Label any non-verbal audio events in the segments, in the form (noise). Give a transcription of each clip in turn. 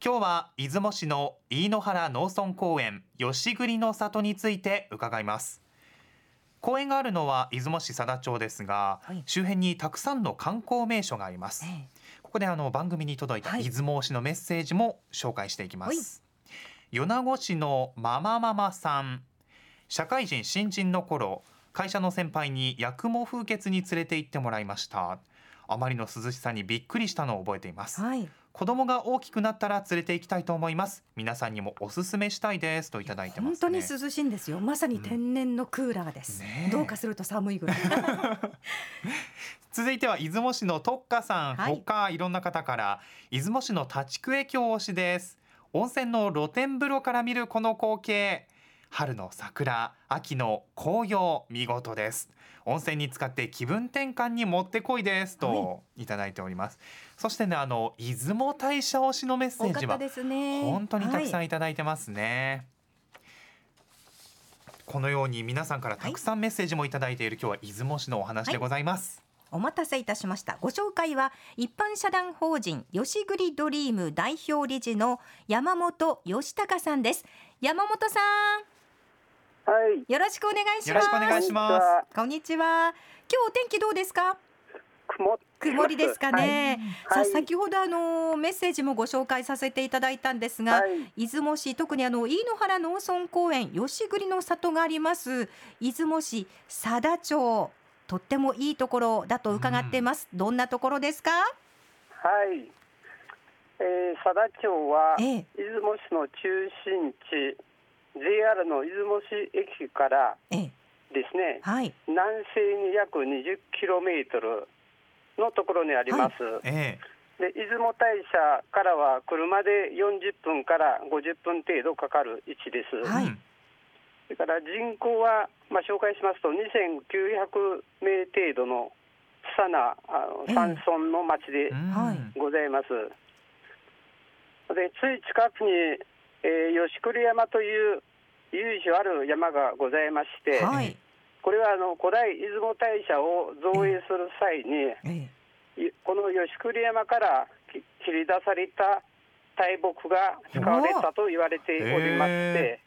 今日は出雲市の飯野原農村公園吉栗の里について伺います。公園があるのは出雲市佐田町ですが、はい。周辺にたくさんの観光名所があります。えここであの番組に届いたはい。出雲推しのメッセージも紹介していきまはい。す、米子市のママママさん。社会人新人の頃会社の先輩に八雲風穴に連れて行ってもらいましたあまりの涼しさにびっくりしたのを覚えています。えはい。子供が大きくなったら連れて行きたいと思います。皆さんにもおすすめしたいですといただいてますね。本当に涼しいんですよ。まさに天然のクーラーです。ねえ。どうかすると寒いぐらい。(laughs) 続いては出雲市の特化さん、はい。他いろんな方から出雲市の立区駅推しです。温泉の露天風呂から見るこの光景春の桜秋の紅葉見事です。温泉に浸かって気分転換にもってこいですとい。ただいております、そしてねあの出雲大社推しのメッセ多ージは。本当にたくさんはいいただいてますね、このように皆さんからたくさんメッセージもいただいている今日は出雲市のお話でございます、お待たせいたしました。ご紹介は一般社団法人吉栗ドリーム代表理事の山本義隆さんです。山本さはい。ん、よろしくお願いします。よろしくお願いしますこんにちは。今日お天気どうですか？曇りですかね。さあ、はい先ほどあのメッセージもご紹介させていただいたんですが、はい。出雲市特にあの飯野原農村公園吉栗の里があります出雲市佐田町とってもいいところだと伺ってます、どんなところですか？はい。えー、佐田町はええ出雲市の中心地 JR の出雲市駅からええ。ですねはい。南西に約20キロメートルのところにあります、えで出雲大社からは車で40分から50分程度かかる位置です、えはい。うん。それから人口は、まあ、紹介しますと2900名程度の小さなあのええ。山村の町でございます。でつい近くに、えー吉栗山という由緒ある山がございまして、はい。これはあの古代出雲大社を造営する際に、この吉栗山からき切り出された大木が使われたと言われておりまして、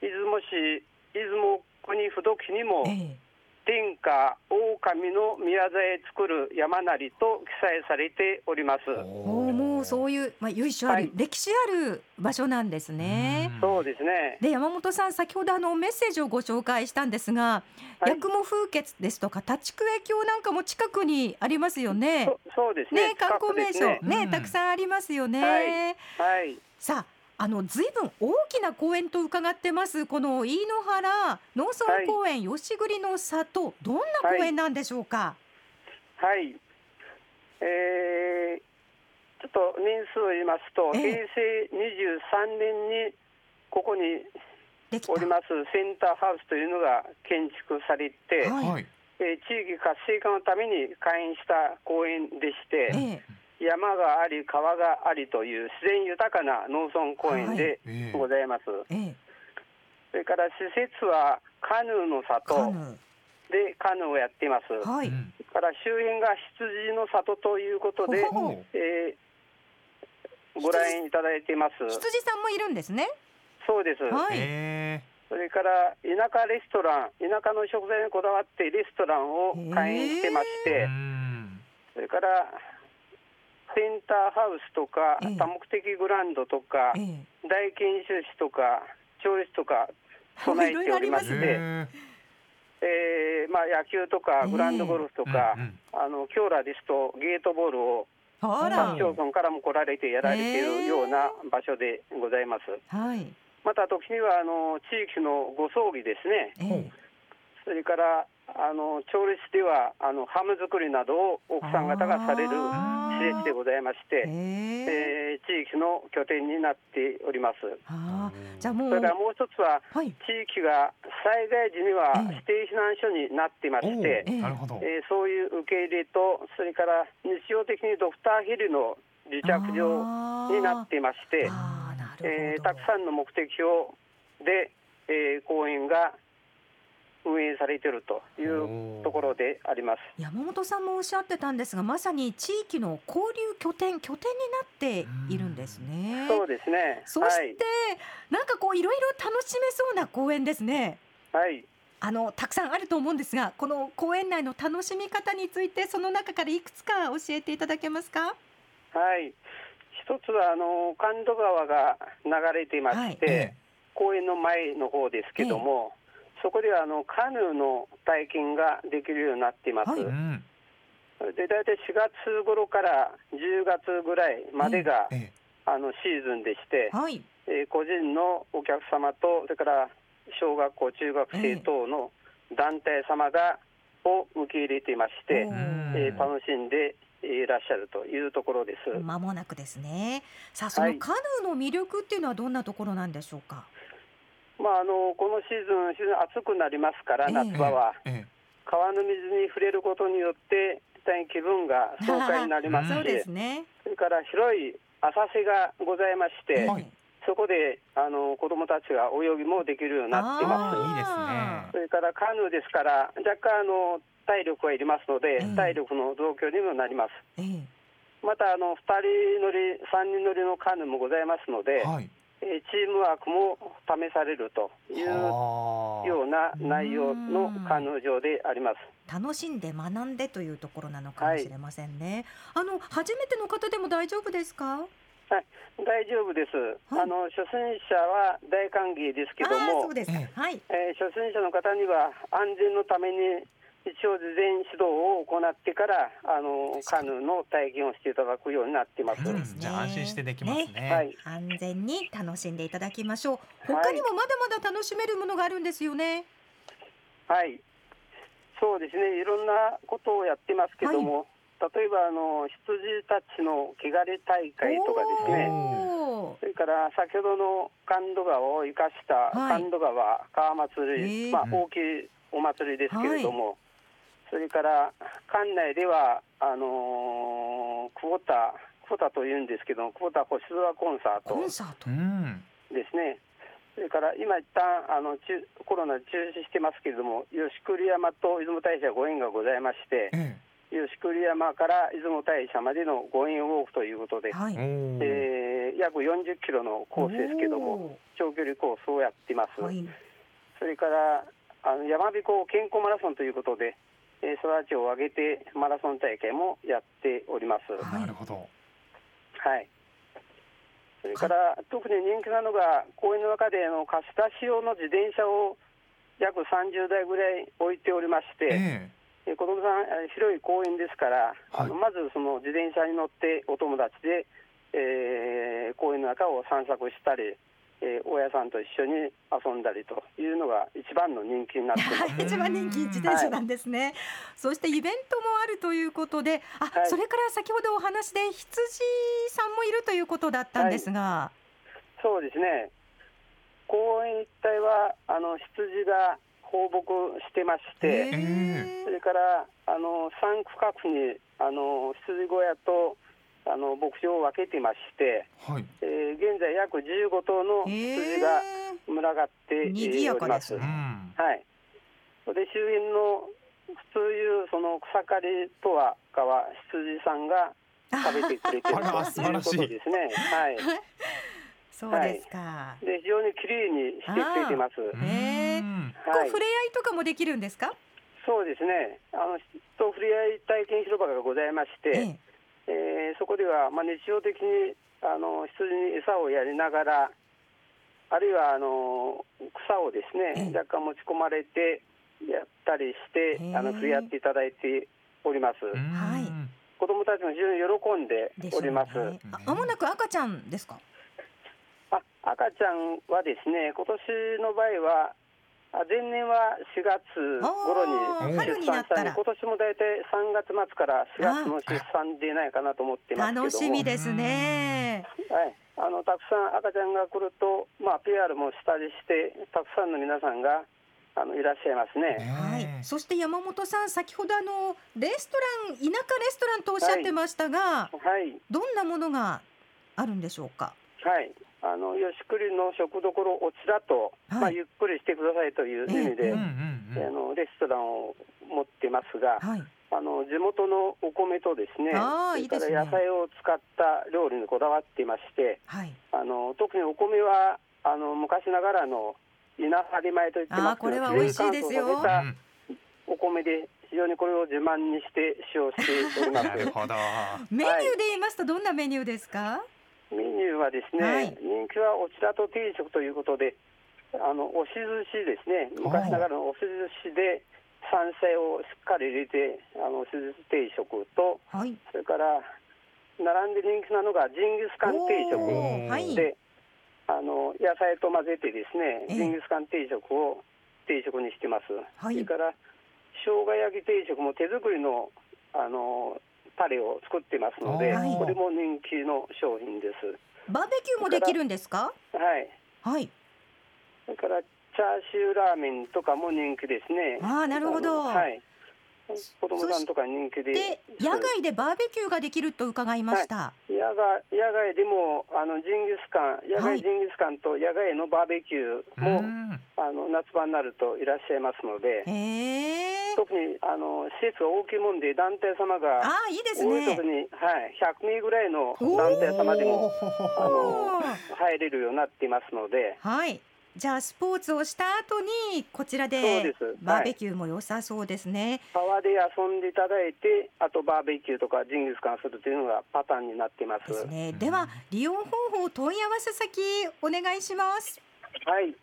出雲市出雲国不土記にも、ええ天下狼の宮座へ作る山なりと記載されております。えおーもうそういうまあ由緒ある、はい歴史ある場所なんですね。うんそうですね。で山本さん先ほどあのメッセージをご紹介したんですが、はい八雲風穴ですとか立区営橋なんかも近くにありますよね。そそうですね。ね観光名所ね近くですうんたくさんありますよね。はいはい。さああのずいぶん大きな公園と伺ってますこの飯野原農村公園、吉栗の里どんな公園なんでしょうか？はい。えーちょっと年数を言いますと、ええ平成23年にここに。おりますセンターハウスというのが建築されて、はいはいえー地域活性化のために開園した公園でして、ええ山があり川がありという自然豊かな農村公園でええございます。ええそれから施設はカヌーのカ里ヌでカヌーをやっています。ーはい、から周辺が羊の里ということで、ほほえーご来園いただいています。羊さんもいるんですね。そうです。はい。えそれから田舎レストラン、田舎の食材にこだわってレストランを開園してましえて、うんそれからセンターハウスとかええ。多目的グラウンドとかええ。大研修室とか調理室とか (laughs) 備えておりまして、ええーまあ、野球とかグラウンドゴルフとか、うんうん。あの京羅ですとゲートボールをあら。各。町村からも来られてやられているような場所でございます。はい。また時にはあの地域のご葬儀ですね、ええ。それからあの調理室ではあのハム作りなどを奥さん方がされるあー施設でございまして、えええー地域の拠点になっております。ああ、じゃあもうそれからもう一つははい。地域が災害時にはええ。指定避難所になっていまして、おーえーそういう受け入れとそれから日常的にドクターヘリの離着場になっていまして。えーたくさんの目的をで、えー公園が運営されているというところであります。山本さんもおっしゃってたんですがまさに地域の交流拠点拠点になっているんですね。そうですね。そして、はい、なんかこういろいろ楽しめそうな公園ですね。はい。あのたくさんあると思うんですがこの公園内の楽しみ方についてその中からいくつか教えていただけますか？はい一つはあの神戸川が流れていまして、はい、公園の前の方ですけども、えそこではあのカヌーの体験ができるようになっています、はい、で大体4月頃から10月ぐらいまでが、えあのシーズンでして、はい、えー、個人のお客様とそれから小学校、中学生等の団体様が、を受け入れていまして、えー、楽しんでいらっしゃるというところです。まもなくですね。さあ、そのカヌーの魅力っていうのはどんなところなんでしょうか？はい、まあ、あの、このシーズン、シーズン暑くなりますから、夏場は。えーえー、川の水に触れることによって、大変気分が爽快になりますし、(laughs) そうですね。それから広い浅瀬がございまして、はいそこであの子どもたちが泳ぎもできるようになってます。いいですね。それからカヌーですから若干あの体力はいりますので、体力の増強にもなります。またあの2人乗り3人乗りのカヌーもございますので、はい、えチームワークも試されるというような内容のカヌー場であります。楽しんで学んでというところなのかもしれませんね。はい、あの初めての方でも大丈夫ですか？はい、大丈夫です。はい、あの初心者は大歓迎ですけども、そうですはい、えー、初心者の方には安全のために一応事前指導を行ってからあのカヌーの体験をしていただくようになってます。うん、じゃあ安心してできますね、ね、はい。安全に楽しんでいただきましょう。他にもまだまだ楽しめるものがあるんですよね。はい。そうですね。いろんなことをやってますけども、例えばあの羊たちの汚れ大会とかですねそれから先ほどの神戸川を生かした神戸川川祭り、まあ、大きいお祭りですけれども、それから館内ではあのー、久保田久保田というんですけども久保田星空コンサートですね。それから今一旦あの中コロナで中止してますけれども吉栗山と出雲大社ご縁がございまして、吉栗山から出雲大社までの五円ウォークということで、はい、えー、約40キロのコースですけども、長距離コースをやっています。はい、それからあの山彦健康マラソンということで、えー、育ちを上げてマラソン大会もやっております。なるほど。はい。それから特に人気なのが公園の中での貸し出し用の自転車を約30台ぐらい置いておりまして。えーえ子供さん、広い公園ですから、はい、あのまずその自転車に乗ってお友達で、えー、公園の中を散策したり、えー、親さんと一緒に遊んだりというのが一番の人気になってます。(laughs) 一番人気自転車なんですね、はい、そしてイベントもあるということで、あ、はい、それから先ほどお話で羊さんもいるということだったんですが、はい、そうですね。公園一帯はあの羊が放牧してまして、それからあの3区画にあの羊小屋とあの牧場を分けてまして、はいえー、現在約15頭の羊が群がっております。はい。それで周辺の普通いうその草刈りとはかは羊さんが食べてくれてるということですね。はい。そうですか。はい、で非常に綺麗にしてくれてます。ええー、はい、触れ合いとかもできるんですか？そうですね。あのと触れ合い体験広場がございまして、ええー、そこではまあ日常的にあの羊に餌をやりながら、あるいはあの草をですね、若干持ち込まれてやったりしてあの触れ合っていただいております。はい。子供たちも非常に喜んでおります。ね、まもなく赤ちゃんですか？赤ちゃんはですね、今年の場合は、前年は4月頃に出産したんで、今年も大体3月末から4月の出産でないかなと思ってますけど楽しみですね。はい、あのたくさん赤ちゃんが来ると、まあ PR もしたりして、たくさんの皆さんがあのいらっしゃいますね。はい。そして山本さん、先ほどあのレストラン田舎レストランとおっしゃってましたが、はい、はい、どんなものがあるんでしょうか？はい。あの吉栗の食どころおちらと、はい、まあゆっくりしてくださいという意味で、ええあのレストランを持ってますが、はい。あの地元のお米とですね、それからいいですね野菜を使った料理にこだわっていまして、はい。あの特にお米はあの昔ながらの稲張り米と言ってますあーこれは美味しいですよお米で非常にこれを自慢にして使用しております。(laughs) なるほど。メニューで言いますとどんなメニューですか？メニューはですね、はい人気はお白と定食ということで、あの押し寿司ですね、昔ながらの押し寿司で山菜をしっかり入れて、あの押し寿司定食と、はい。それから並んで人気なのがジンギスカン定お食ーはい。で、あの野菜と混ぜてですね、ええジンギスカン定食を定食にしてます。はいそれから生姜焼き定食も手作りのあのタレを作ってますので、はいこれも人気の商品です。バーベキューもできるんですか？はい。はい。それからチャーシューラーメンとかも人気ですね。あーなるほどはい。子供さんとか人気で。で、野外でバーベキューができると伺いました。野外野外でもあのジンギスカン野はい外ジンギスカンと野外のバーベキューも、うんあの夏場になるといらっしゃいますので。特にあの施設が大きいもんで団体様があーいいですね。に、はい、100名ぐらいの団体様でもあの入れるようになっていますので、はい。じゃあスポーツをした後にこちらでバーベキューも良さそうですね。川で遊んでいただいて、あとバーベキューとかジンギスカンするというのがパターンになっています。ですね。では利用方法問い合わせ先お願いします。はい。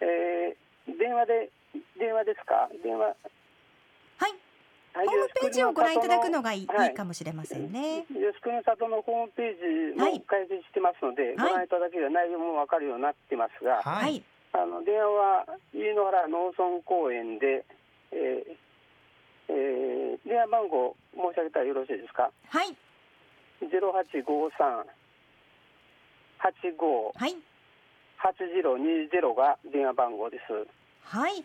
えー、電話で電話ですか？電話。はい。はいホームページをご覧いただくのがいい,、はいいいかもしれませんね。吉国里のホームページはいも開設してますので、ご覧いただければ内容もわかるようになってますが、は。はいい。あの電話は飯野原農村公園で、えーえー電話番号申し上げたらよろしいですか？はい。ゼロ八五三八五はい。八ゼロ二ゼロが電話番号です。はい。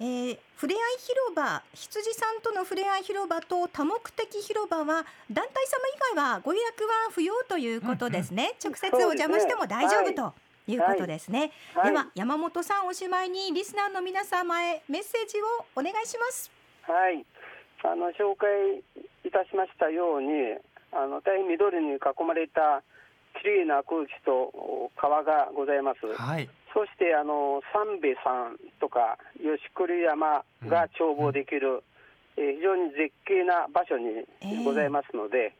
えー、ふれあい広場羊さんとのふれあい広場と多目的広場は団体様以外はご予約は不要ということですね、直接お邪魔しても大丈夫ということですね、はい。では山本さんおしまいにリスナーの皆様へメッセージをお願いします。はい、あの紹介いたしましたように、あの大変緑に囲まれた綺麗な空気と川がございます。はい。そしてあの三瓶山とか吉栗山が眺望できる、えー非常に絶景な場所にございますので、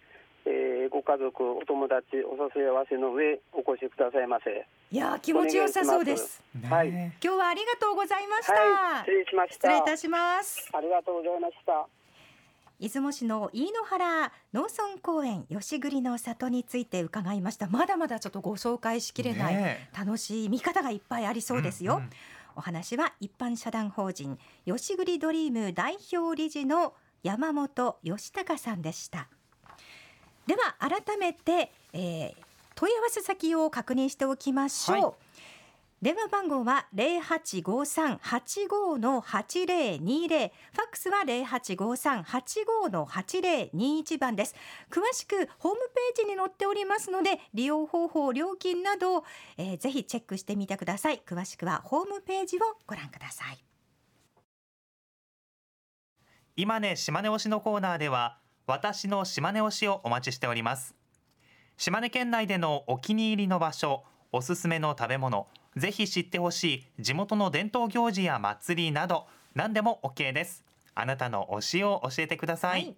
えーご家族、お友達、お誘い合わせの上お越しくださいませ。いやー気持ちよさそうです。はい。ね今日はありがとうございました、はい、失礼しました。失礼いたします。ありがとうございました。出雲市の飯野原農村公園吉栗の里について伺いました。まだまだちょっとご紹介しきれない、ね楽しい見方がいっぱいありそうですよ、んん。お話は一般社団法人吉栗ドリーム代表理事の山本義孝さんでした。では改めて、えー問い合わせ先を確認しておきましょう、はい電話番号は零八五三八五の八零二零、ファックスは零八五三八五の八零二一番です。詳しくホームページに載っておりますので、利用方法、料金など、えーぜひチェックしてみてください。詳しくはホームページをご覧ください。今ね島根推しのコーナーでは私の島根推しをお待ちしております島根県内でのお気に入りの場所おすすめの食べ物ぜひ知ってほしい地元の伝統行事や祭りなど何でも OK です。あなたの推しを教えてください、はい。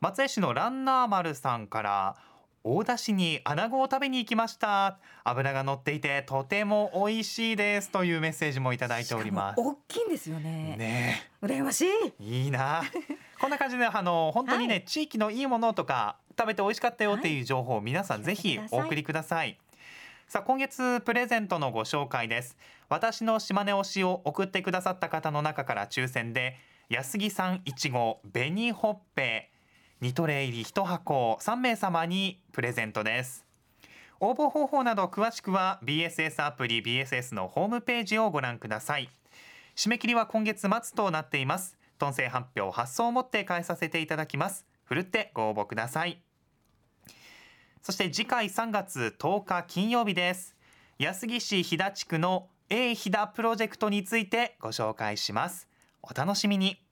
松江市のランナー丸さんから大田市に穴子を食べに行きました。脂が乗っていてとても美味しいです。というメッセージもいただいております。大きいんですよね。ね。え羨ましい。いいな。こんな感じであの本当にね、はい。地域のいいものとか食べて美味しかったよっていう情報を皆さんぜひお送りください。さあ今月プレゼントのご紹介です。私の島根推しを送ってくださった方の中から抽選で安木さんいちご紅ほっぺニトレ入り1箱3名様にプレゼントです。応募方法など詳しくは BSS アプリ BSS のホームページをご覧ください。締め切りは今月末となっています当選発表発送をもって返させていただきますふるってご応募くださいそして次回3月10日金曜日です。安来市飛騨地区の A 飛騨プロジェクトについてご紹介します。お楽しみに。